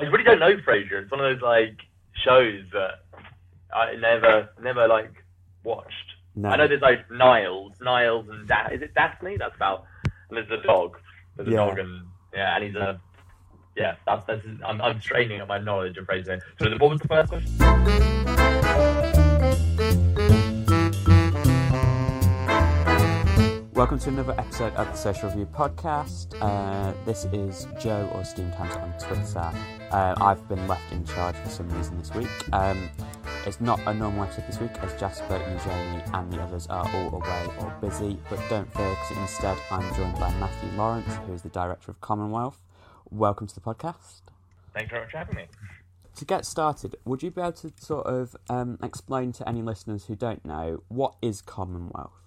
I really don't know Frasier. It's one of those like shows that I never, never like watched. No. I know there's like Niles, Niles and da- is it Daphne? That's about. And there's a dog. There's a Yeah. dog and yeah, and he's a. Yeah, that's, that's I'm, I'm straining at my knowledge of Frasier. So the what was the first question? Welcome to another episode of the Social Review Podcast. Uh, this is Joe or Steam Times on Twitter. Uh, I've been left in charge for some reason this week. Um, it's not a normal episode this week as Jasper, Eugenie, and the others are all away or busy. But don't fear, because instead I'm joined by Mathew Lawrence, who is the director of Common Wealth. Welcome to the podcast. Thanks very much for having me. To get started, would you be able to sort of um, explain to any listeners who don't know what is Common Wealth?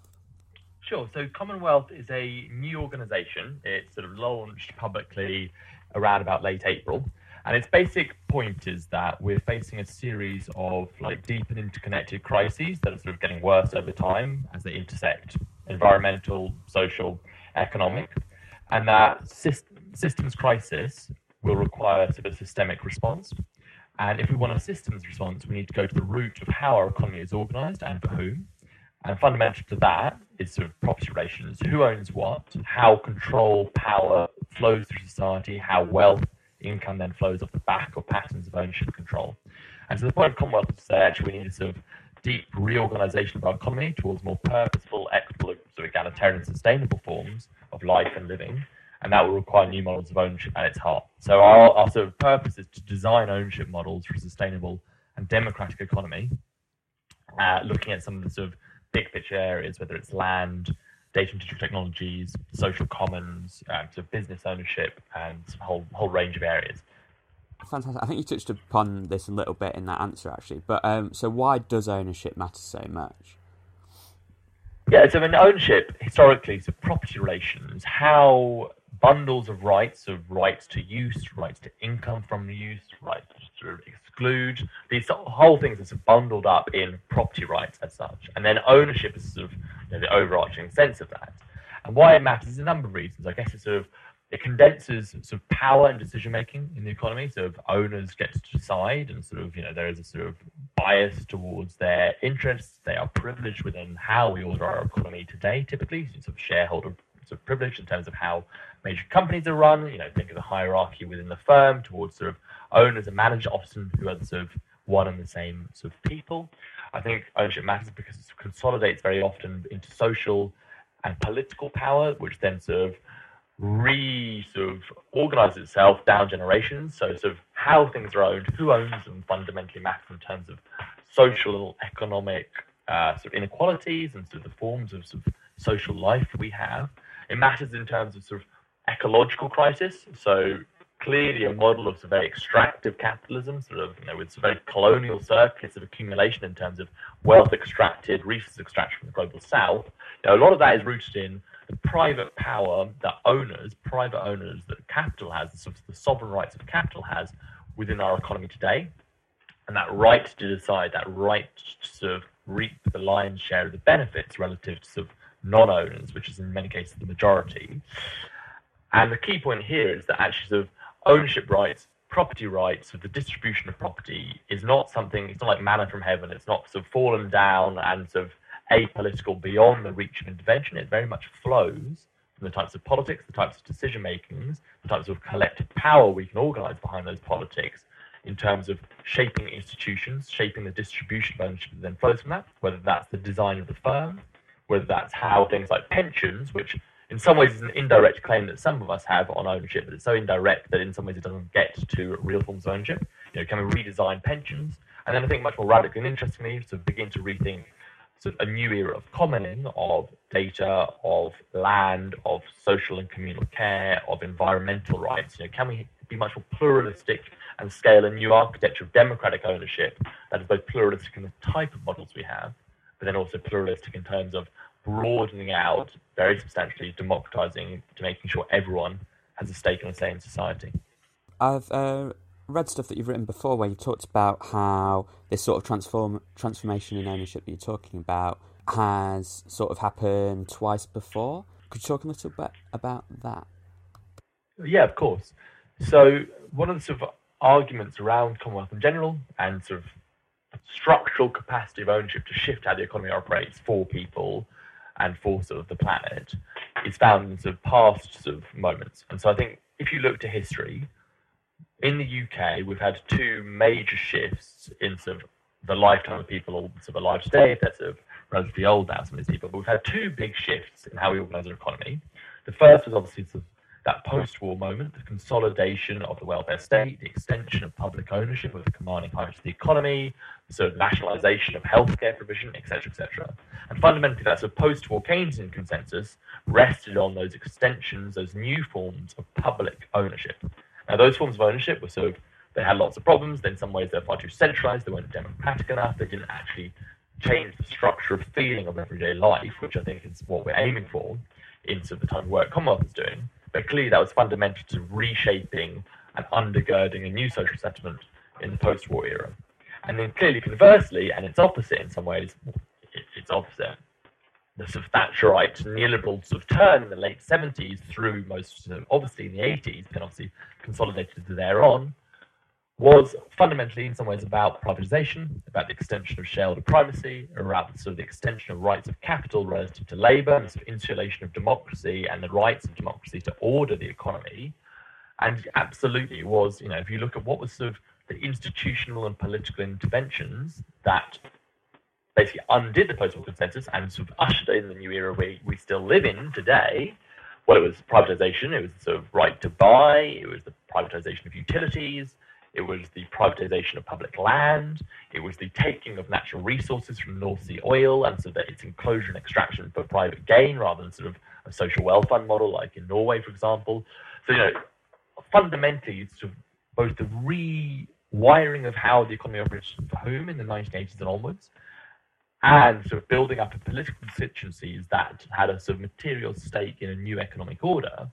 Sure. So Common Wealth is a new organisation. It's sort of launched publicly around about late April. And its basic point is that we're facing a series of like deep and interconnected crises that are sort of getting worse over time as they intersect environmental, social, economic, and that syst- systems crisis will require sort of systemic response. And if we want a systems response, we need to go to the root of how our economy is organised and for whom. And fundamental to that is sort of property relations. Who owns what? How control, power flows through society, how wealth, income then flows off the back of patterns of ownership control. And so the point of Common Wealth is actually we need a sort of deep reorganization of our economy towards more purposeful, equitable, sort of egalitarian sustainable forms of life and living. And that will require new models of ownership at its heart. So our, our sort of purpose is to design ownership models for a sustainable and democratic economy, uh, looking at some of the sort of big picture areas, whether it's land, data and digital technologies, social commons, um, sort of business ownership, and a whole whole range of areas. Fantastic. I think you touched upon this a little bit in that answer, actually. But um, so, why does ownership matter so much? Yeah, so in ownership, historically, so property relations, how bundles of rights, of rights to use, rights to income from use, rights to sort of exclude, these whole things are sort of bundled up in property rights as such. And then ownership is sort of you know, the overarching sense of that. And why it matters is a number of reasons. I guess it sort of it condenses sort of power and decision making in the economy. So if owners get to decide, and sort of you know there is a sort of bias towards their interests. They are privileged within how we order our economy today. Typically, so sort of shareholder sort of privilege in terms of how major companies are run. You know, think of the hierarchy within the firm towards sort of owners and managers, often who are sort of one and the same sort of people. I think ownership matters because it consolidates very often into social and political power, which then sort of re sort of organize itself down generations. So sort of how things are owned, who owns them fundamentally matters in terms of social, economic uh, sort of inequalities and sort of the forms of sort of social life we have. It matters in terms of sort of ecological crisis. So clearly a model of very extractive capitalism, sort of you know with very colonial circuits of accumulation in terms of wealth extracted, resources extracted from the global south. You know, a lot of that is rooted in the private power that owners, private owners that capital has, the, sort of the sovereign rights of capital has within our economy today. And that right to decide, that right to sort of reap the lion's share of the benefits relative to sort of non-owners, which is in many cases the majority. And the key point here is that actually sort of ownership rights, property rights, of the distribution of property is not something, it's not like manna from heaven. It's not sort of fallen down and sort of apolitical beyond the reach of intervention. It very much flows from the types of politics, the types of decision makings, the types of collective power we can organize behind those politics in terms of shaping institutions, shaping the distribution of ownership that then flows from that, whether that's the design of the firm, whether that's how things like pensions, which in some ways is an indirect claim that some of us have on ownership, but it's so indirect that in some ways it doesn't get to real forms of ownership. You know, can we redesign pensions? And then I think much more radically and interestingly, to begin to rethink sort of a new era of commoning of data, of land, of social and communal care, of environmental rights. You know, can we be much more pluralistic and scale a new architecture of democratic ownership that is both pluralistic in the type of models we have, but then also pluralistic in terms of broadening out very substantially, democratizing to making sure everyone has a stake and a say in society. I've uh, read stuff that you've written before where you talked about how this sort of transform transformation in ownership that you're talking about has sort of happened twice before. Could you talk a little bit about that? Yeah, of course. So one of the sort of arguments around Common Wealth in general and sort of structural capacity of ownership to shift how the economy operates for people and for sort of the planet is found in sort of past sort of moments. And so I think if you look to history, in the UK, we've had two major shifts in sort of the lifetime of people or sort of alive today, if they're sort of relatively old now, some of these people, but we've had two big shifts in how we organise our economy. The first was obviously sort of that post-war moment, the consolidation of the welfare state, the extension of public ownership of the commanding parts of the economy, the sort of nationalisation of healthcare provision, etc., etc. And fundamentally, that sort of post-war Keynesian consensus rested on those extensions, those new forms of public ownership. Now, those forms of ownership were sort of they had lots of problems. In some ways, they're far too centralised. They weren't democratic enough. They didn't actually change the structure of feeling of everyday life, which I think is what we're aiming for in sort of the type of work Common Wealth is doing. But clearly, that was fundamental to reshaping and undergirding a new social settlement in the post-war era. And then clearly, conversely, and it's opposite in some ways, it's opposite. The sort of Thatcherite neoliberal sort of turn in the late 70s through most, obviously in the 80s, then obviously consolidated thereon, was fundamentally in some ways about privatization, about the extension of shareholder primacy, around sort of the extension of rights of capital relative to labor, and sort of insulation of democracy and the rights of democracy to order the economy. And absolutely was, you know, if you look at what was sort of the institutional and political interventions that basically undid the post-war consensus and sort of ushered in the new era we, we still live in today, well, it was privatization, it was the sort of right to buy, it was the privatization of utilities, it was the privatization of public land. It was the taking of natural resources from North Sea oil and so that its enclosure and extraction for private gain rather than sort of a social welfare model like in Norway, for example. So, you know, fundamentally, it's sort of both the rewiring of how the economy operates for whom in the 1980s and onwards, and sort of building up a political constituencies that had a sort of material stake in a new economic order.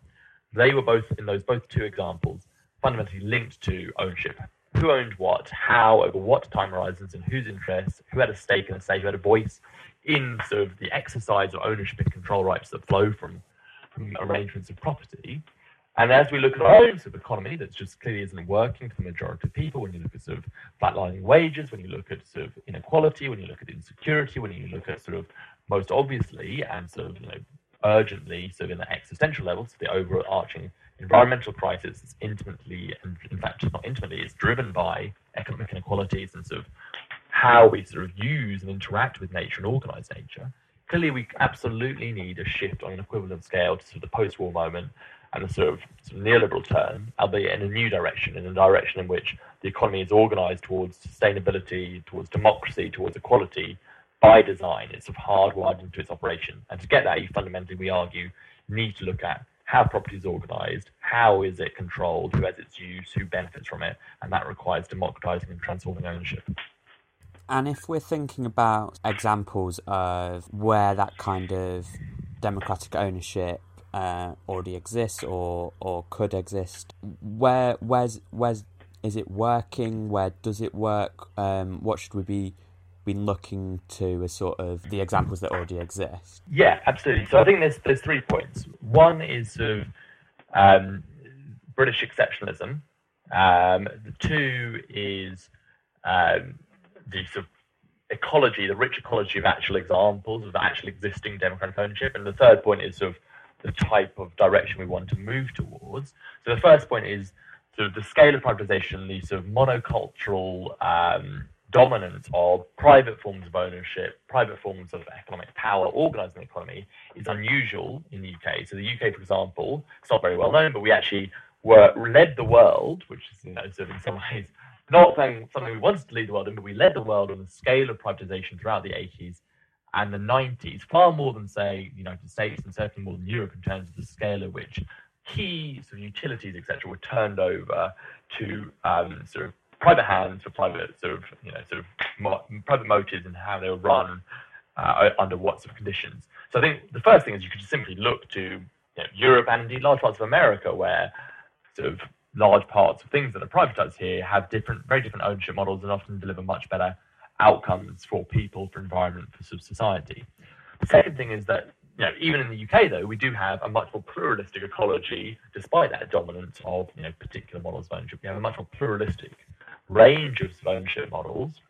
They were both in those both two examples fundamentally linked to ownership. Who owned what, how, over what time horizons, and whose interests, who had a stake in the state, who had a voice in sort of the exercise of ownership and control rights that flow from, from arrangements of property. And as we look at our own sort of economy that just clearly isn't working for the majority of people, when you look at sort of flatlining wages, when you look at sort of inequality, when you look at insecurity, when you look at sort of most obviously and sort of you know urgently, sort of in the existential levels, the overarching environmental crisis is intimately, and in fact, not intimately, is driven by economic inequalities and sort of how we sort of use and interact with nature and organize nature. Clearly, we absolutely need a shift on an equivalent scale to sort of the post-war moment and a sort of, sort of neoliberal turn, albeit in a new direction, in a direction in which the economy is organized towards sustainability, towards democracy, towards equality by design. It's sort of hardwired into its operation. And to get that, you fundamentally, we argue, need to look at how property is organized, how is it controlled, who has its use, who benefits from it, and that requires democratizing and transforming ownership. And if we're thinking about examples of where that kind of democratic ownership uh, already exists or or could exist, where where's where's is it working? Where does it work? Um, what should we be been looking to as sort of the examples that already exist? Yeah, absolutely. So I think there's there's three points. One is sort of um, British exceptionalism. Um, the two is um, the sort of ecology, the rich ecology of actual examples of actual existing democratic ownership, and the third point is sort of the type of direction we want to move towards. So the first point is sort of the scale of privatization, the sort of monocultural um, dominance of private forms of ownership, private forms of economic power organizing the economy is unusual in the UK. So the UK, for example, it's not very well known, but we actually were led the world, which is you know sort of in some ways not saying something we wanted to lead the world in, but we led the world on the scale of privatization throughout the 80s and the 90s, far more than say the United States and certainly more than Europe in terms of the scale at which key sort of utilities, etc., were turned over to um, sort of private hands for private sort of you know sort of mo- private motives and how they were run uh, under what sort of conditions. So I think the first thing is you could simply look to you know, Europe and indeed large parts of America where sort of large parts of things that are privatized here have different, very different ownership models and often deliver much better outcomes for people, for environment, for society. The second thing is that you know, even in the UK though, we do have a much more pluralistic ecology, despite that dominance of you know particular models of ownership. We have a much more pluralistic range of ownership models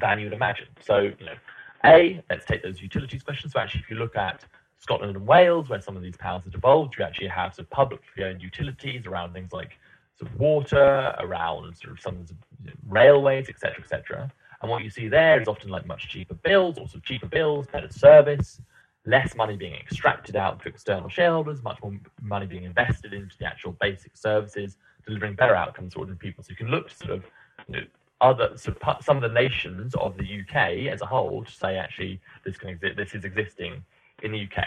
than you would imagine. So, you know, A, let's take those utilities questions. So actually, if you look at Scotland and Wales, where some of these powers have devolved, you actually have sort of publicly owned utilities around things like sort of water, around sort of some of the railways, etc., etc. And what you see there is often like much cheaper bills, also cheaper bills, better service, less money being extracted out to external shareholders, much more money being invested into the actual basic services, delivering better outcomes for ordinary people. So you can look to sort of other some of the nations of the UK as a whole to say actually this can exist, this is existing in the UK.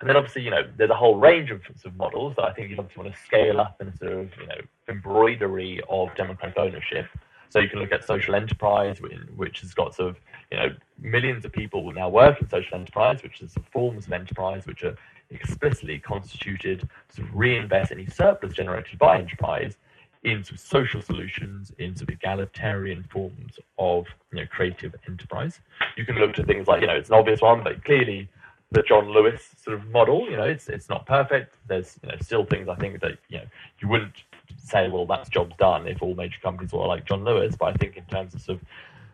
And then obviously, you know, there's a whole range of, of models that I think you obviously want to scale up and sort of, you know, embroidery of democratic ownership. So you can look at social enterprise, which has got sort of, you know, millions of people now work in social enterprise, which is forms of enterprise which are explicitly constituted to reinvest any surplus generated by enterprise into social solutions, into egalitarian forms of you know, creative enterprise. You can look to things like, you know, it's an obvious one, but clearly the John Lewis sort of model, you know, it's it's not perfect. There's you know still things I think that you know you wouldn't say, well, that's job's done if all major companies were like John Lewis. But I think in terms of sort of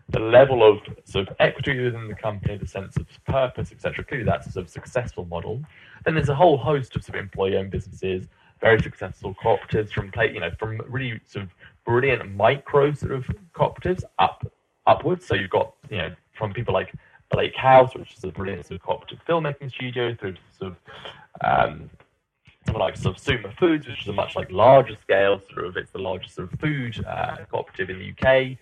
the level of sort of equity within the company, the sense of purpose, etc. Clearly, that's a sort of successful model. Then there's a whole host of sort of employee-owned businesses very successful cooperatives from play, you know, from really sort of brilliant micro sort of cooperatives up upwards. So you've got, you know, from people like Blake House, which is a brilliant sort of cooperative filmmaking studio, through sort of um, something like sort of Suma Foods, which is a much like larger scale, sort of it's the largest sort of food uh, cooperative in the UK.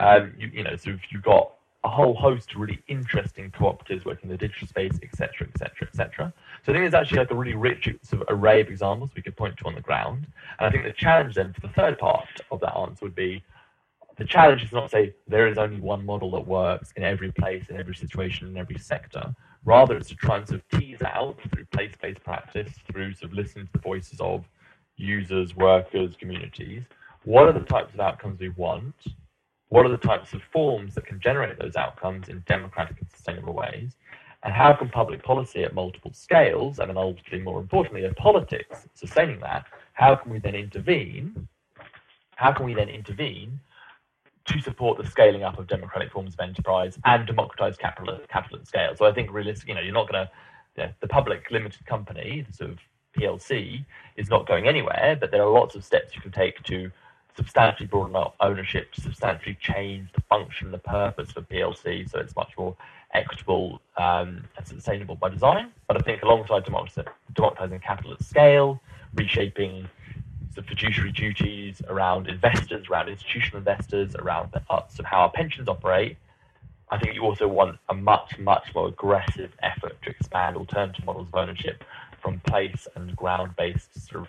Um, you, you know, so you've got a whole host of really interesting cooperatives working in the digital space, etc., etc., etc. So I think there's actually like a really rich sort of array of examples we could point to on the ground. And I think the challenge then for the third part of that answer would be the challenge is not to say there is only one model that works in every place, in every situation, in every sector. Rather, it's to try and sort of tease out through place-based practice, through sort of listening to the voices of users, workers, communities. What are the types of outcomes we want? What are the types of forms that can generate those outcomes in democratic and sustainable ways? And how can public policy at multiple scales, and then ultimately, more importantly, in politics sustaining that, how can we then intervene? How can we then intervene to support the scaling up of democratic forms of enterprise and democratize capital capital at scale? So I think realistically, you know, you're not going to, you know, the public limited company, the sort of PLC, is not going anywhere, but there are lots of steps you can take to substantially broaden out ownership, substantially change the function, the purpose of PLC, so it's much more equitable um, and sustainable by design. But I think alongside democratizing capital at scale, reshaping the fiduciary duties around investors, around institutional investors, around the arts of how our pensions operate, I think you also want a much, much more aggressive effort to expand alternative models of ownership from place and ground based sort of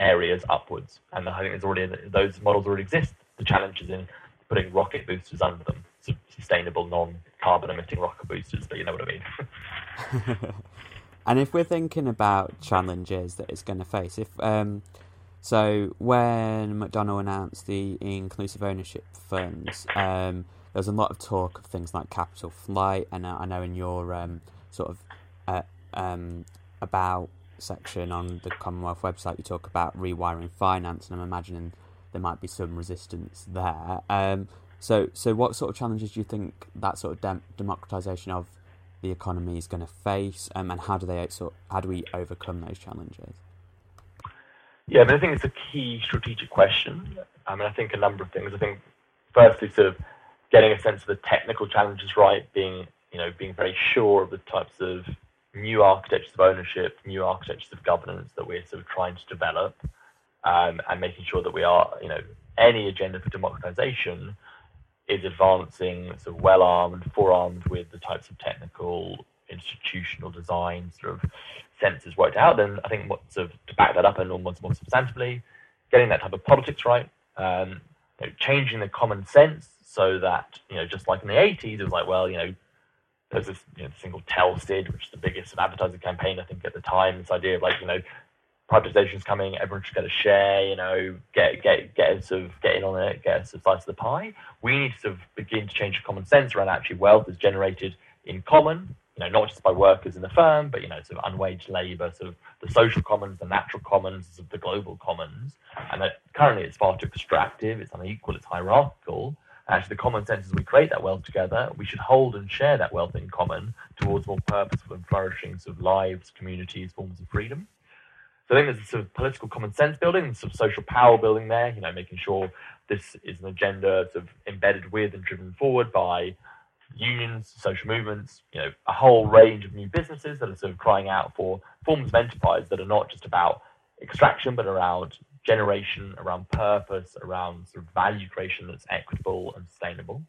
areas upwards. And I think there's already those models already exist. The challenge is in putting rocket boosters under them, so sustainable, non-carbon emitting rocket boosters. But you know what I mean. and if we're thinking about challenges that it's going to face, if um, so, when McDonnell announced the inclusive ownership funds, um, there was a lot of talk of things like capital flight, and I know in your um, sort of uh, um, about section on the Common Wealth website, you talk about rewiring finance, and I'm imagining there might be some resistance there. Um, so, so what sort of challenges do you think that sort of dem- democratisation of the economy is going to face, um, and how do they sort? How do we overcome those challenges? Yeah, I, mean, I think it's a key strategic question. I mean, I think a number of things. I think firstly, sort of getting a sense of the technical challenges right, being you know being very sure of the types of new architectures of ownership, new architectures of governance that we're sort of trying to develop, um, and making sure that we are, you know, any agenda for democratization is advancing sort of well armed, forearmed with the types of technical, institutional design sort of senses worked out. Then I think what sort of to back that up and almost more substantively, getting that type of politics right, um, you know, changing the common sense so that you know, just like in the 80s, it was like, well, you know, there's this you know, called Tell Sid, which is the biggest advertising campaign I think at the time. This idea of like you know privatization's coming, everyone should get a share, you know, get get get sort of get in on it, get a slice of the pie. We need to sort of begin to change the common sense around actually wealth is generated in common. You know, not just by workers in the firm, but you know, sort of unwaged labour, sort of the social commons, the natural commons, of the global commons, and that currently it's far too extractive, it's unequal, it's hierarchical. Actually, the common sense is we create that wealth together. We should hold and share that wealth in common towards more purposeful and flourishing sort of lives, communities, forms of freedom. So I think there's a sort of political common sense building, some social power building there. You know, making sure this is an agenda sort of embedded with and driven forward by unions, social movements, you know, a whole range of new businesses that are sort of crying out for forms of enterprise that are not just about extraction, but around generation, around purpose, around sort of value creation that's equitable and sustainable.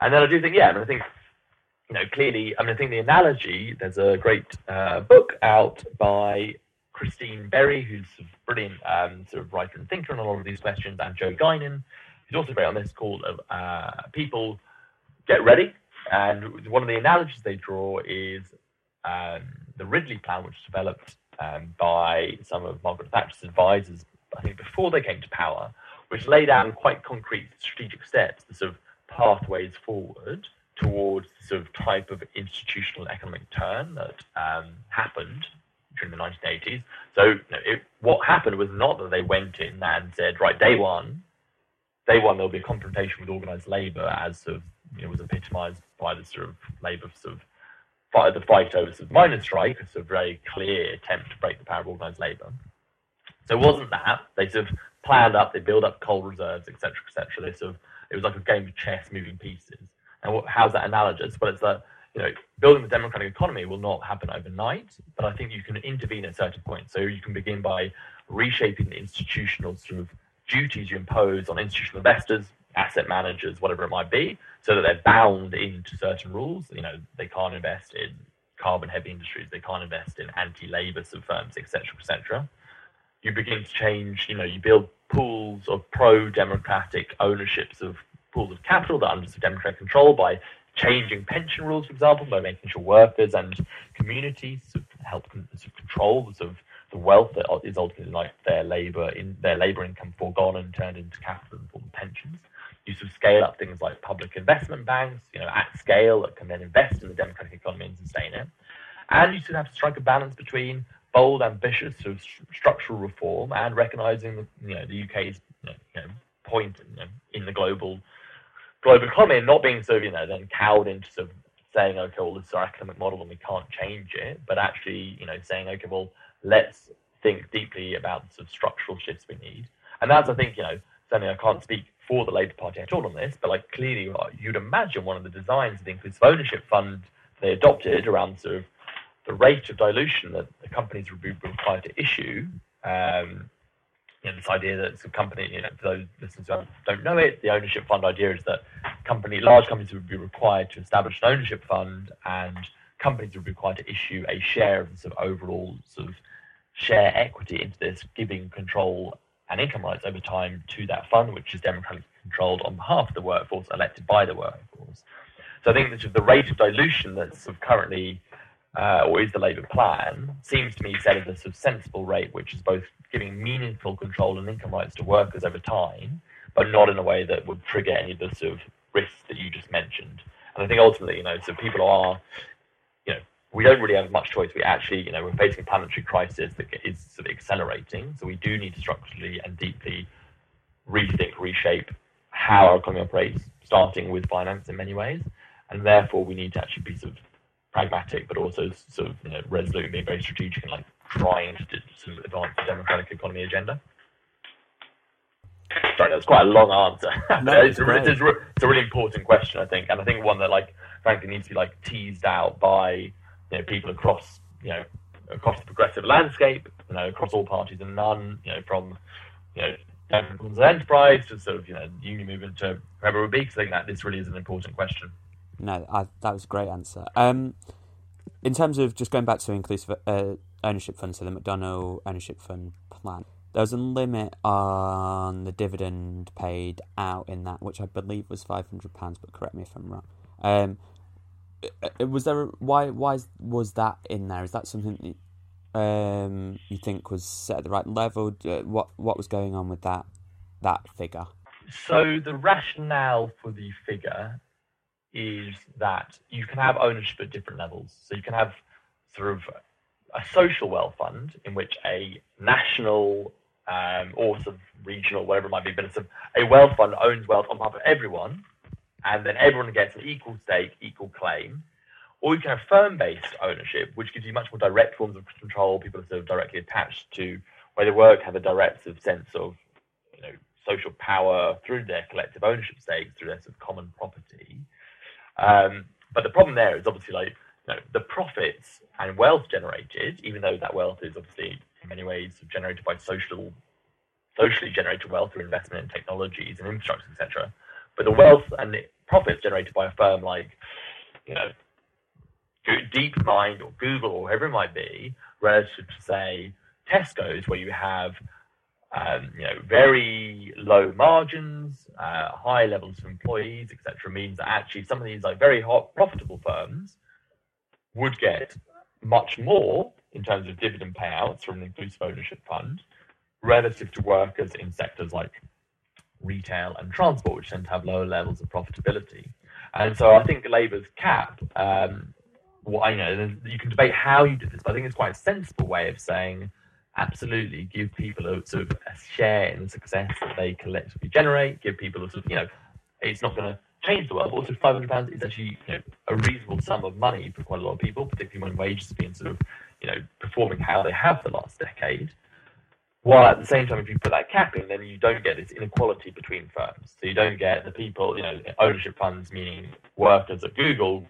And then I do think, yeah, I mean, I think, you know, clearly, I mean, I think the analogy, there's a great uh, book out by Christine Berry, who's a brilliant um, sort of writer and thinker on a lot of these questions, and Joe Guinan, who's also great on this, called uh, People get ready. And one of the analogies they draw is um, the Ridley Plan, which was developed um, by some of Margaret Thatcher's advisors, I think, before they came to power, which laid in quite concrete strategic steps the sort of pathways forward towards the sort of type of institutional economic turn that um, happened during the 1980s. So you know, it, what happened was not that they went in and said, right, day one, day one there'll be a confrontation with organised labour as sort of it was epitomised by the sort of Labour sort of fight, the fight over sort of miners' strike, a sort of very clear attempt to break the power of organised labour. So it wasn't that they sort of planned up, they built up coal reserves, etc., etc. They sort of it was like a game of chess, moving pieces. And what, how's that analogous? Well, it's that you know building the democratic economy will not happen overnight, but I think you can intervene at certain points. So you can begin by reshaping the institutional sort of duties you impose on institutional investors, asset managers, whatever it might be, so that they're bound into certain rules. You know, they can't invest in carbon heavy industries, they can't invest in anti labor sub firms, etc., etc. You begin to change, you know, you build pools of pro democratic ownerships of pools of capital that are under democratic control by changing pension rules, for example, by making sure workers and communities help control the sort of the wealth that is ultimately like their labor in their labor income foregone and turned into capital and form pensions you sort of scale up things like public investment banks, you know, at scale that can then invest in the democratic economy and sustain it. And you sort of have to strike a balance between bold, ambitious sort of structural reform and recognizing the, you know, the UK's you know, you know point you know, in the global global economy and not being sort of, you know, then cowed into sort of saying, okay, well, this is our economic model and we can't change it, but actually, you know, saying, okay, well, let's think deeply about the sort of structural shifts we need. And that's, I think, you know, certainly I can't speak for the Labour Party at all on this, but like clearly uh, you'd imagine one of the designs of the inclusive ownership fund they adopted around sort of the rate of dilution that the companies would be required to issue. Um, you know, this idea that some company, you know, for those listeners who don't know it, the ownership fund idea is that company, large companies would be required to establish an ownership fund, and companies would be required to issue a share of the sort of overall sort of share equity into this, giving control and income rights over time to that fund, which is democratically controlled on behalf of the workforce, elected by the workforce. So I think that the rate of dilution that's sort of currently, uh, or is the Labour plan, seems to me set at a sort of sensible rate, which is both giving meaningful control and income rights to workers over time, but not in a way that would trigger any of the sort of risks that you just mentioned. And I think ultimately, you know, so people are you know, we don't really have much choice. We actually, you know, we're facing a planetary crisis that is sort of accelerating. So we do need to structurally and deeply rethink, reshape how our economy operates, starting with finance in many ways. And therefore, we need to actually be sort of pragmatic, but also sort of you know, resolute and very strategic and like trying to sort of advance the democratic economy agenda. Sorry, that's quite a long answer. No, it's, a, it's, a, it's a really important question, I think, and I think one that like frankly needs to be like teased out by you know, people across, you know, across the progressive landscape, you know, across all parties and none, you know, from, you know, Democrats enterprise to sort of, you know, union movement to whoever it would be, because I think that this really is an important question. No, I, that was a great answer. Um, in terms of just going back to inclusive uh, ownership fund, so the McDonnell ownership fund plan, there was a limit on the dividend paid out in that, which I believe was five hundred pounds. But correct me if I'm wrong. Um, uh, was there why why was that in there? Is that something that, um, you think was set at the right level? What what was going on with that that figure? So the rationale for the figure is that you can have ownership at different levels. So you can have sort of a social wealth fund in which a national um, or sort of regional, whatever it might be, but it's a, a wealth fund owns wealth on behalf of everyone, and then everyone gets an equal stake, equal claim. Or you can have firm-based ownership, which gives you much more direct forms of control. People are sort of directly attached to where they work, have a direct sort of sense of you know social power through their collective ownership stakes, through their sort of common property. Um, but the problem there is obviously like you know, the profits and wealth generated, even though that wealth is obviously in many ways generated by social, socially generated wealth through investment in technologies and infrastructure, etc. But the wealth and the profits generated by a firm like, you know, DeepMind or Google or whoever it might be, relative to say Tesco's, where you have um, you know, very low margins, uh, high levels of employees, etc., means that actually some of these like very hot profitable firms would get much more in terms of dividend payouts from an inclusive ownership fund relative to workers in sectors like retail and transport, which tend to have lower levels of profitability. And so I think Labour's cap, um, well, I know you can debate how you do this, but I think it's quite a sensible way of saying absolutely give people a sort of a share in the success that they collectively generate, give people a sort of, you know, it's not going to change the world, but also £500 is actually you know, a reasonable sum of money for quite a lot of people, particularly when wages have been sort of, you know, performing how they have the last decade. While at the same time, if you put that cap in, then you don't get this inequality between firms. So you don't get the people, you know, ownership funds, meaning workers at Google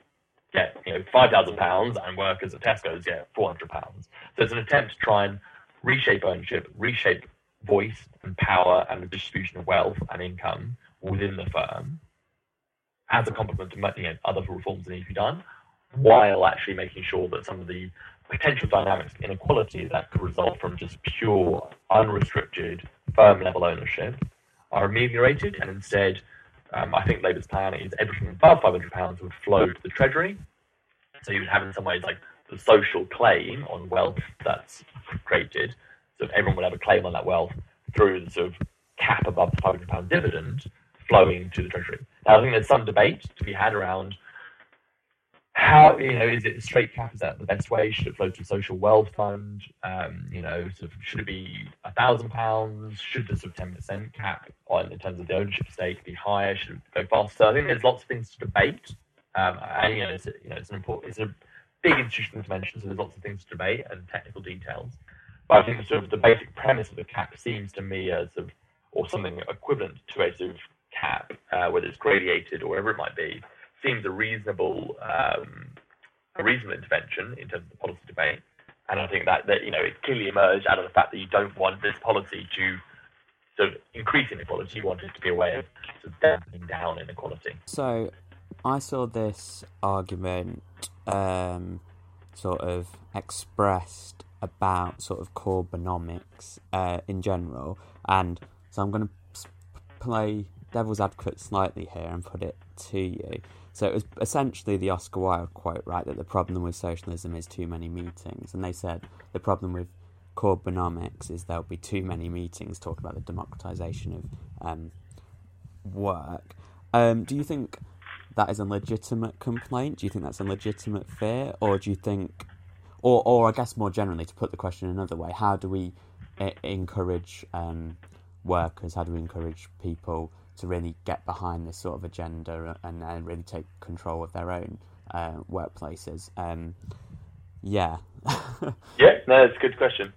get, you know, £5,000 and workers at Tesco's get £400. So it's an attempt to try and reshape ownership, reshape voice and power and the distribution of wealth and income within the firm as a complement to you know, other reforms that need to be done, while actually making sure that some of the potential dynamics of inequality that could result from just pure, unrestricted, firm level ownership are ameliorated, and instead, um, I think Labour's plan is everything above £500 would flow to the Treasury. So you would have, in some ways, like the social claim on wealth that's created. So everyone would have a claim on that wealth through the sort of cap above the £500 dividend flowing to the Treasury. Now, I think there's some debate to be had around how, you know, is it a straight cap? Is that the best way? Should it flow to a social wealth fund? Um, you know, sort of, should it be a thousand pounds? Should the sort of 10% cap on, in terms of the ownership stake be higher? Should it go faster? I think there's lots of things to debate. Um, and, you know, it's, you know, it's an important, it's a big institutional intervention, so there's lots of things to debate and technical details. But I think sort of the basic premise of the cap seems to me as of, or something equivalent to a sort of cap, uh, whether it's gradiated or whatever it might be, seems a reasonable um, a reasonable intervention in terms of the policy debate. And I think that, that you know it clearly emerged out of the fact that you don't want this policy to sort of increase inequality. You want it to be a way of sort of dampening down inequality. So I saw this argument um, sort of expressed about sort of Corbynomics uh, in general, and so I'm going to play devil's advocate slightly here and put it to you. So it was essentially the Oscar Wilde quote, right? That the problem with socialism is too many meetings, and they said the problem with Corbynomics is there'll be too many meetings talking about the democratization of um, work. Um, do you think that is a legitimate complaint? Do you think that's a legitimate fear, or do you think, or or I guess more generally, to put the question another way, how do we I- encourage um, workers? How do we encourage people to really get behind this sort of agenda and, and really take control of their own uh, workplaces? Um, yeah. yeah, no, it's a good question.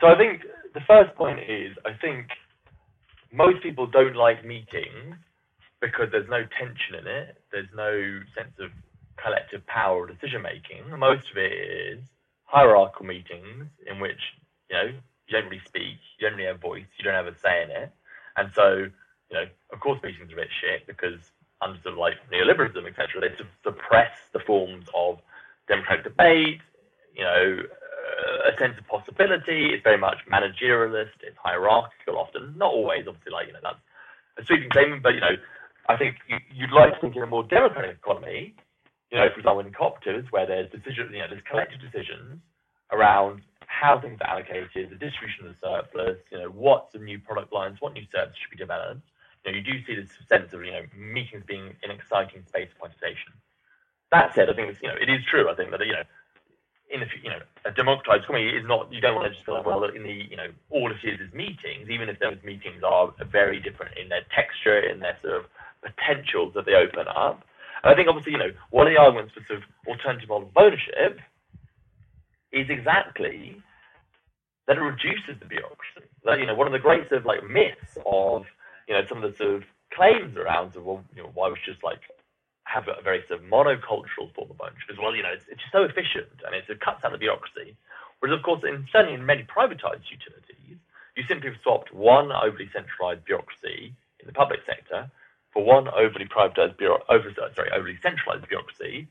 So I think the first point is I think most people don't like meetings because there's no tension in it. There's no sense of collective power or decision making. Most of it is hierarchical meetings in which you know you don't really speak, you don't really have a voice, you don't have a say in it, and so you know, of course, meetings are a bit shit because under sort of like neoliberalism, etc., they suppress the forms of democratic debate, you know, uh, a sense of possibility. It's very much managerialist. It's hierarchical, often not always. Obviously, like you know, that's a sweeping statement, but you know, I think you'd like to think in a more democratic economy. You know, for example, in cooperatives where there's decisions, you know, there's collective decisions around how things are allocated, the distribution of the surplus, you know, what the new product lines, what new services should be developed you know, you do see this sense of you know meetings being an exciting space of participation. That said, I think it's, you know it is true. I think that you know in the you know a democratized economy is not you don't want to just feel like well in the you know all it is is meetings even if those meetings are very different in their texture in their sort of potentials that they open up and I think obviously you know one of the arguments for sort of alternative model of ownership is exactly that it reduces the bureaucracy that you know one of the great sort of like myths of you know some of the sort of claims around of, well, you know why was just like have a very sort of monocultural form of ownership as well. You know, it's, it's just so efficient and it cuts out the bureaucracy. Whereas, of course, in, certainly in many privatized utilities, you simply have swapped one overly centralized bureaucracy in the public sector for one overly privatized bureau, over, sorry, overly centralized bureaucracy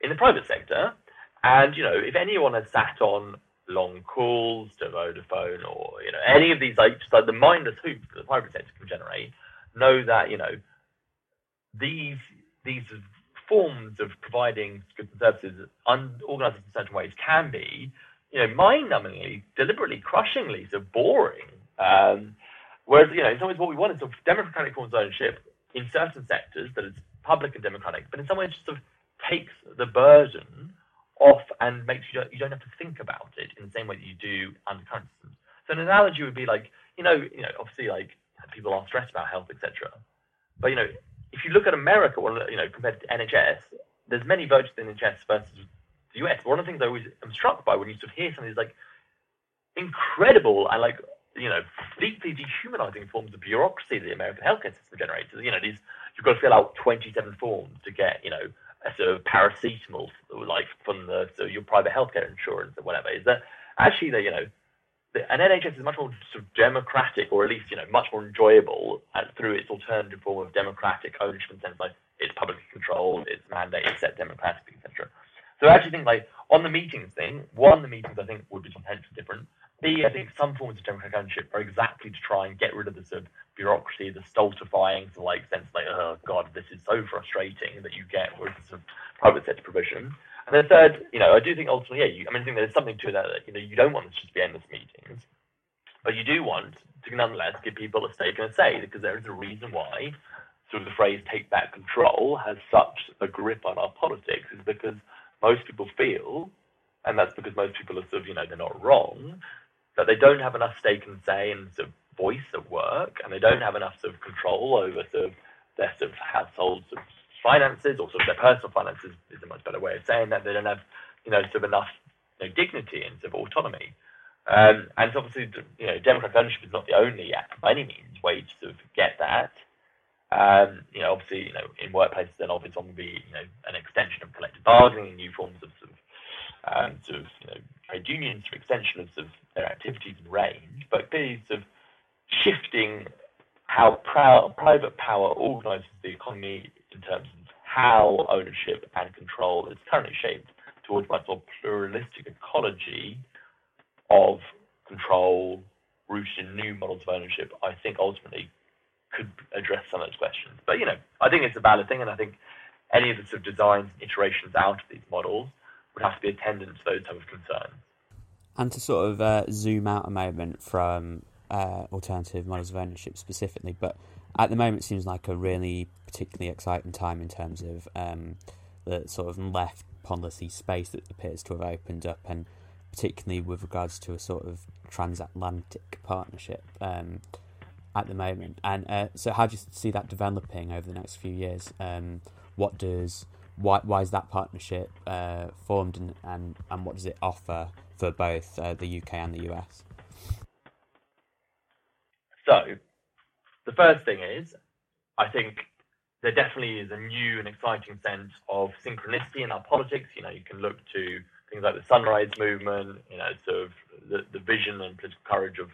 in the private sector. And, you know, if anyone has sat on long calls to Vodafone or, you know, any of these, like, just like the mindless hoops that the private sector can generate, know that, you know, these these forms of providing goods and services organized in certain ways can be, you know, mind-numbingly, deliberately, crushingly, so boring. Um, whereas, you know, in some ways, what we want is sort of democratic forms of ownership in certain sectors that is public and democratic, but in some ways, just sort of takes the burden off and makes you you don't have to think about it in the same way that you do under current systems. So an analogy would be like, you know, you know, obviously, like people are stressed about health, etc. But you know, if you look at America, well, you know, compared to NHS, there's many virtues in NHS versus the US. One of the things I always am struck by when you sort of hear something is like incredible and like you know deeply dehumanizing forms of bureaucracy that the American healthcare system generates. You know, these you've got to fill out 27 forms to get you know a sort of paracetamol like from the so your private healthcare insurance or whatever. Is that actually the you know an NHS is much more sort of democratic, or at least you know much more enjoyable through its alternative form of democratic ownership in the sense like it's publicly controlled, it's mandated, set democratically, etc. So I actually think like on the meetings thing, one, the meetings I think would be potentially different. B, I think some forms of democratic ownership are exactly to try and get rid of the sort of bureaucracy, the stultifying of like sense like, oh god, this is so frustrating that you get with sort of private sector provision. And then third, you know, I do think ultimately, yeah, you, I mean, I think there's something to that, that, you know, you don't want this just to be endless meetings, but you do want to nonetheless give people a stake and a say because there is a reason why sort of the phrase take back control has such a grip on our politics is because most people feel, and that's because most people are sort of, you know, they're not wrong, that they don't have enough stake and say and sort of voice at work and they don't have enough sort of control over sort of their sort of household sort of finances or sort of their personal finances is a much better way of saying that. They don't have, you know, sort of enough you know, dignity and sort of autonomy. Um, and obviously, you know, democratic ownership is not the only, by any means, way to sort of get that. Um, you know, obviously, you know, in workplaces, then obviously would be, you know, an extension of collective bargaining, and new forms of sort of, um, sort of, you know, trade unions, for extension of sort of their activities and range, but clearly sort of shifting how private power organises the economy in terms of how ownership and control is currently shaped towards much more pluralistic ecology of control rooted in new models of ownership, I think ultimately could address some of those questions. But you know, I think it's a valid thing, and I think any of the sort of designs and iterations out of these models would have to be attendant to those type of concerns. And to sort of uh, zoom out a moment from uh, alternative models of ownership specifically, but at the moment it seems like a really particularly exciting time in terms of um, the sort of left policy space that appears to have opened up, and particularly with regards to a sort of transatlantic partnership um, at the moment. And uh, so, how do you see that developing over the next few years? Um, what does why why is that partnership uh, formed, and, and and what does it offer for both uh, the UK and the US? So, the first thing is, I think there definitely is a new and exciting sense of synchronicity in our politics. You know, you can look to things like the Sunrise Movement, you know, sort of the, the vision and political courage of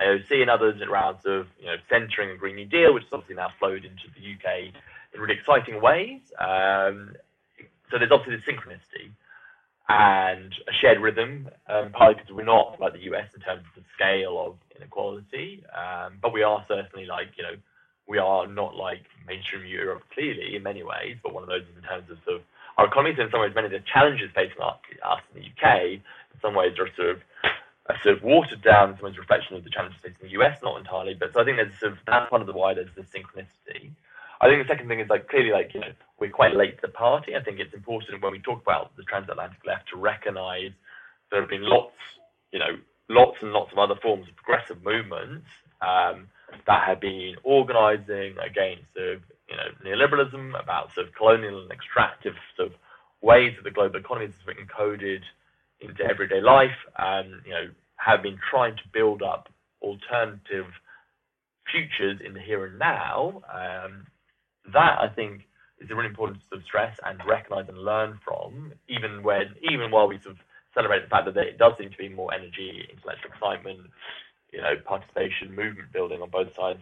AOC and others around sort of, you know, centering a Green New Deal, which has obviously now flowed into the UK in really exciting ways. Um, so there's obviously this synchronicity and a shared rhythm, um, partly because we're not like the US in terms of the scale of inequality, um, but we are certainly like, you know, we are not like mainstream Europe clearly in many ways, but one of those in terms of sort of our economies in some ways many of the challenges facing us, us in the UK in some ways are sort of a sort of watered down in some ways reflection of the challenges facing the US, not entirely, but so I think there's sort of that's one of the why there's the synchronicity. I think the second thing is like clearly like you know we're quite late to the party. I think it's important when we talk about the transatlantic left to recognise there have been lots, you know, lots and lots of other forms of progressive movements um, that have been organising against of, you know neoliberalism, about sort of colonial and extractive sort of ways that the global economy has been encoded into everyday life, and you know have been trying to build up alternative futures in the here and now. Um, that I think is really important sort of stress and recognise and learn from, even when even while we sort of celebrate the fact that it does seem to be more energy, intellectual excitement, you know, participation, movement building on both sides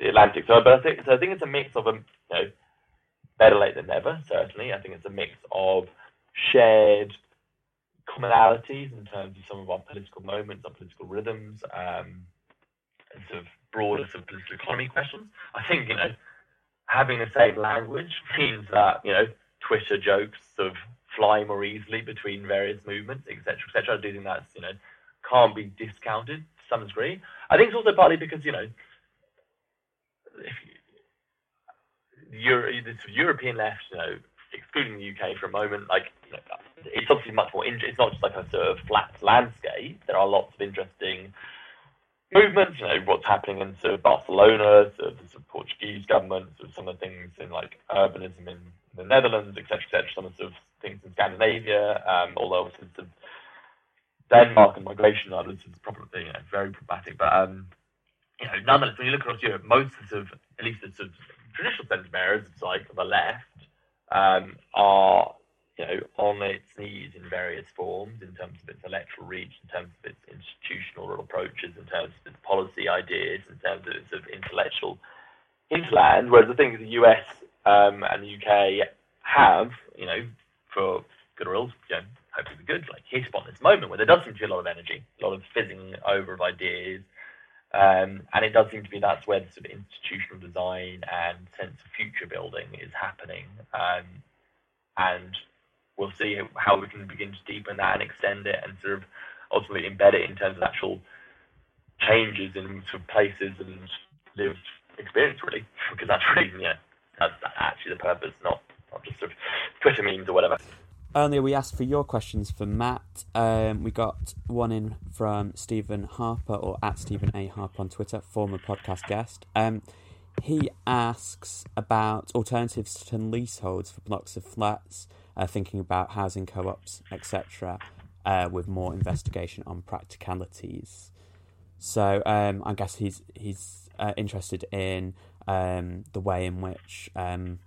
the Atlantic. So, but I think so. I think it's a mix of a um, you know better late than never. Certainly, I think it's a mix of shared commonalities in terms of some of our political moments, our political rhythms, um, and sort of broader sort of political economy questions. I think you know having the same language means that you know Twitter jokes sort of fly more easily between various movements, etc., etc. I do think that's you know can't be discounted to some degree. I think it's also partly because you know Euro, this European left, you know, excluding the UK for a moment, like you know, it's obviously much more. it's not just like a sort of flat landscape. There are lots of interesting movements. You know, what's happening in sort of Barcelona, sort of the sort of Portuguese government, sort of some of the things in like urbanism in the Netherlands, etc., etc. Some of the sort of things in Scandinavia, um, although sort of Denmark and migration others is probably you know, very problematic. But um, you know, nonetheless, when you look across Europe, most sort of at least the sort of traditional centre areas, like on the left, um, are you know, on its knees in various forms in terms of its electoral reach, in terms of its institutional approaches, in terms of its policy ideas, in terms of its intellectual hinterland. Whereas the things the US um, and the UK have, you know, for good or ill, you know, hopefully the good, like hit upon this moment where there does seem to be a lot of energy, a lot of fizzing over of ideas. Um, and it does seem to be that's where the sort of institutional design and sense of future building is happening. Um, and we'll see how we can begin to deepen that and extend it and sort of ultimately embed it in terms of actual changes in sort of places and lived experience, really, because that's really, yeah, that's actually the purpose, not, not just sort of Twitter memes or whatever. Earlier, we asked for your questions for Matt. Um, we got one in from Stephen Harper, or at Stephen A. Harper on Twitter, former podcast guest. Um, he asks about alternatives to leaseholds for blocks of flats uh, thinking about housing co-ops, etc., uh, with more investigation on practicalities. So um, I guess he's he's uh, interested in um, the way in which um,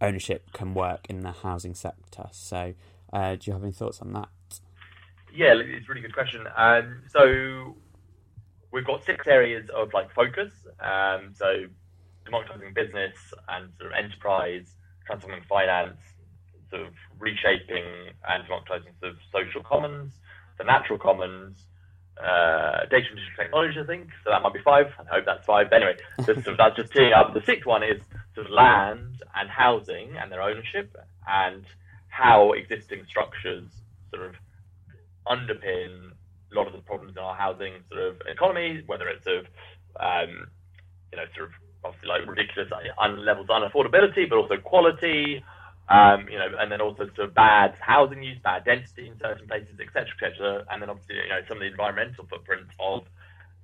ownership can work in the housing sector. So uh, do you have any thoughts on that? Yeah, it's a really good question. Um, so we've got six areas of like focus. Um, so democratizing business and sort of enterprise, transforming finance, sort of reshaping and democratizing sort of social commons, the natural commons, uh, data and digital technology, I think. So that might be five. I hope that's five. But anyway, sort of, that's just teeing up. The sixth one is sort of land and housing and their ownership and how existing structures sort of underpin a lot of the problems in our housing sort of economy, whether it's sort of, um, you know, sort of obviously like ridiculous un- levels of unaffordability, but also quality, um, you know, and then also sort of bad housing use, bad density in certain places, etc., etc. And then obviously, you know, some of the environmental footprints of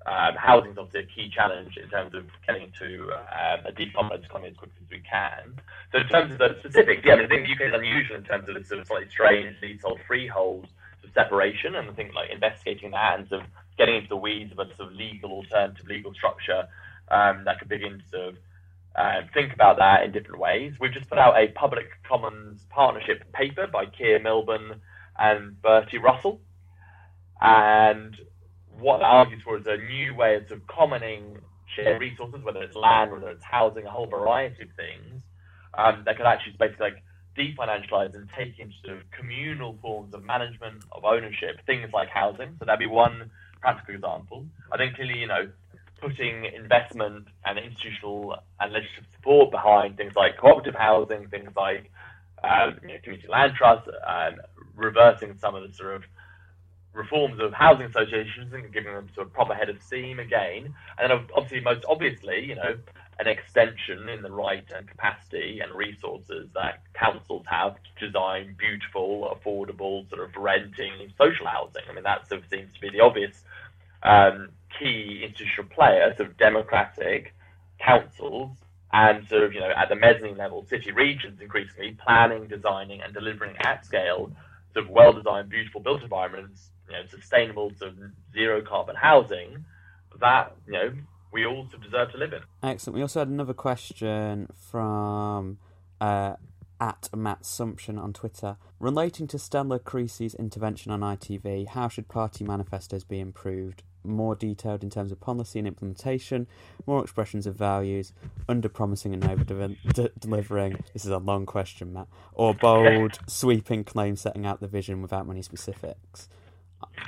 um, housing is obviously a key challenge in terms of getting to um, a decarbonized economy as quickly as we can. So in terms of the specifics, yeah, I, think the UK is unusual in terms of this sort of slightly strange leasehold freehold of separation, and I think like investigating that and sort of getting into the weeds of a sort of legal alternative legal structure um, that could begin to sort of uh, think about that in different ways. We've just put out a public commons partnership paper by Keir Milburn and Bertie Russell. And what that argues for is a new way of, sort of commoning shared resources, whether it's land, whether it's housing, a whole variety of things, um, that could actually basically like definancialize and take into sort of communal forms of management, of ownership, things like housing. So that'd be one practical example. I think clearly, you know, putting investment and institutional and legislative support behind things like cooperative housing, things like um, you know, community land trusts, and reversing some of the sort of reforms of housing associations and giving them sort of proper head of steam again, and then obviously most obviously, you know, an extension in the right and capacity and resources that councils have to design beautiful, affordable, sort of renting social housing. I mean, that sort of seems to be the obvious um, key institutional player, sort of democratic councils and sort of, you know, at the mezzanine level, city regions increasingly planning, designing, and delivering at scale sort of well-designed, beautiful built environments, you know, sustainable, sort of zero carbon housing that, you know, we all deserve to live in. Excellent. We also had another question from uh, at Matt Sumption on Twitter. Relating to Stella Creasy's intervention on ITV, how should party manifestos be improved? More detailed in terms of policy and implementation, more expressions of values, under promising and over de- delivering. This is a long question, Matt. Or bold, sweeping claims setting out the vision without many specifics.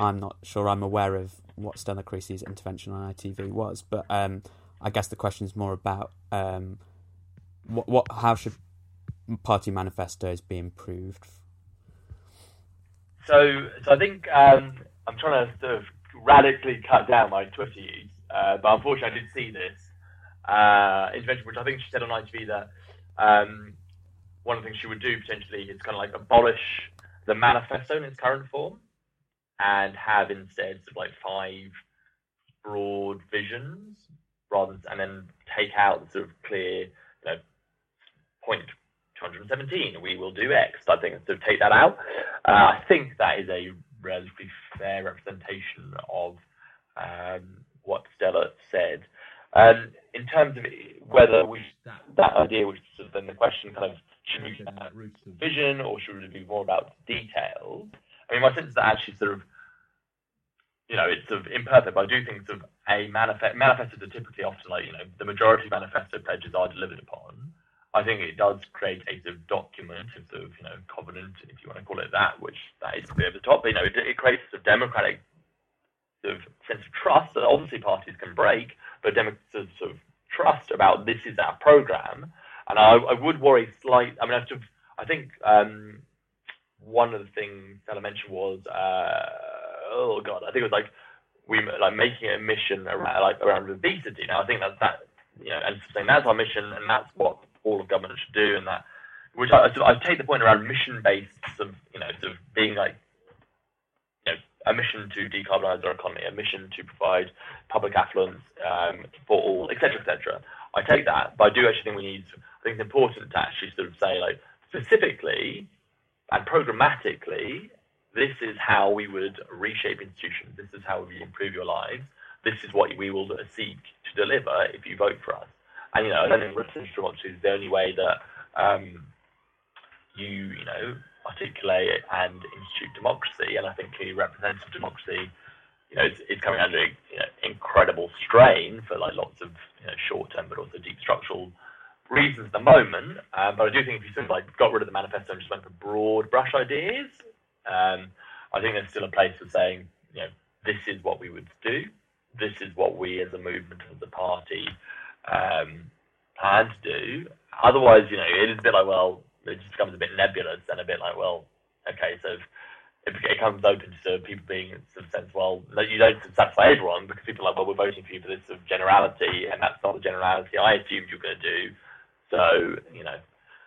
I'm not sure I'm aware of what Stella Creasy's intervention on ITV was, but um, I guess the question is more about um, what, what, how should party manifestos be improved? So, so I think um, I'm trying to sort of radically cut down my Twitter use, uh, but unfortunately I didn't see this uh, intervention, which I think she said on ITV that um, one of the things she would do potentially is kind of like abolish the manifesto in its current form and have instead sort of like five broad visions rather than, and then take out the sort of clear you know, point 217 we will do x. I think sort of take that out. Uh, i think that is a relatively fair representation of um, what stella said um, in terms of whether we that, idea which is then the question kind of should we that vision or should it be more about details I mean, my sense is that actually sort of, you know, it's sort of imperfect, but I do think sort of a manifest manifestos are typically often like, you know, the majority of manifesto pledges are delivered upon. I think it does create a sort of document, a sort of, you know, covenant, if you want to call it that, which that is clear over the top. But, you know, it, it creates a sort of democratic sort of sense of trust that obviously parties can break, but democratic sort of trust about this is our program. And I, I would worry slightly. I mean, I, sort of, I think um, one of the things that I mentioned was, uh, oh god, I think it was like we like making a mission around like around obesity. Now I think that's that, you know, and saying that's our mission, and that's what all of government should do, and that which I, I take the point around mission based, sort of, you know, sort of being like, you know, a mission to decarbonise our economy, a mission to provide public affluence um, for all, etc., etc. I take that, but I do actually think we need. I think it's important to actually sort of say like specifically and programmatically, this is how we would reshape institutions. This is how we improve your lives. This is what we will seek to deliver if you vote for us. And you know, I don't think representation democracy is the only way that um, you, you know, articulate and institute democracy. And I think clearly representative democracy, you know, is, is coming under you know, incredible strain for like lots of you know, short-term but also deep structural reasons at the moment, um, but I do think if you sort of like got rid of the manifesto and just went for broad brush ideas, um, I think there's still a place for saying, you know, this is what we would do, this is what we as a movement, as a party, um, plan to do. Otherwise, you know, it is a bit like, well, it just becomes a bit nebulous and a bit like, well, okay, so it comes open to people being sort of sense, well, you don't satisfy everyone because people are like, well, we're voting for you for this sort of generality, and that's not the generality I assumed you were going to do. So, you know,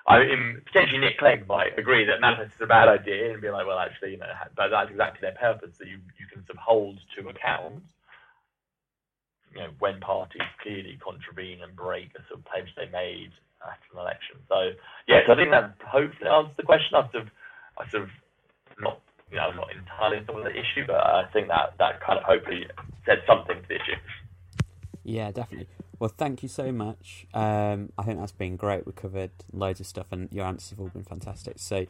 I mean, potentially Nick Clegg might agree that manifest is a bad idea and be like, well, actually, you know, but that's exactly their purpose that you, you can sort of hold to account, you know, when parties clearly contravene and break a sort of pledge they made at an election. So, yes, I think that hopefully answers the question. I've sort of, I sort of not, you know, I'm not entirely on the issue, but I think that that kind of hopefully said something to the issue. Yeah, definitely. Well, thank you so much. Um, I think that's been great. We covered loads of stuff, and your answers have all been fantastic. So,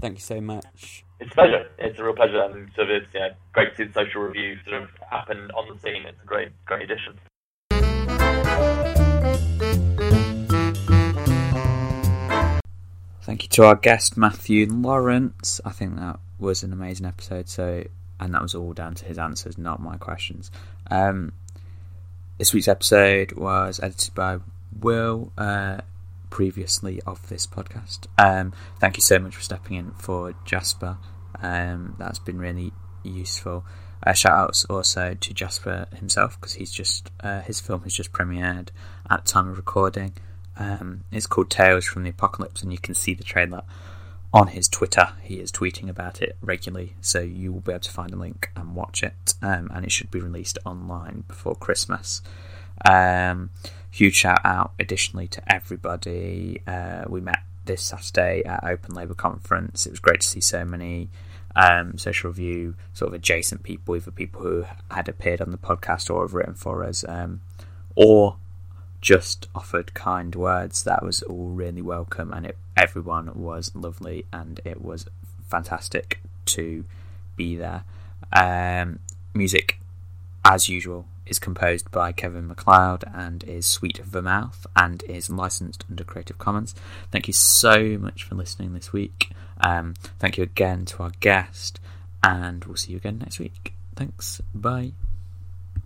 thank you so much. It's a pleasure. It's a real pleasure, and sort of it's yeah, great to see the social review sort of happen on the scene. It's a great, great addition. Thank you to our guest Mathew Lawrence. I think that was an amazing episode. So, and that was all down to his answers, not my questions. Um, this week's episode was edited by Will, uh, previously of this podcast. Um, thank you so much for stepping in for Jasper. Um, that's been really useful. Uh, shout outs also to Jasper himself because he's just uh, his film has just premiered at the time of recording. Um, it's called Tales from the Apocalypse, and you can see the trailer on his Twitter. He is tweeting about it regularly, so you will be able to find a link and watch it. Um, and it should be released online before Christmas. Um, huge shout out, additionally, to everybody. Uh, we met this Saturday at Open Labour Conference. It was great to see so many um, social review sort of adjacent people, either people who had appeared on the podcast or have written for us, um, or just offered kind words. That was all really welcome, and it, everyone was lovely, and it was fantastic to be there. Um, music, as usual, is composed by Kevin MacLeod and is Sweeter Vermouth and is licensed under Creative Commons. Thank you so much for listening this week. Um, thank you again to our guest, and we'll see you again next week. Thanks. Bye.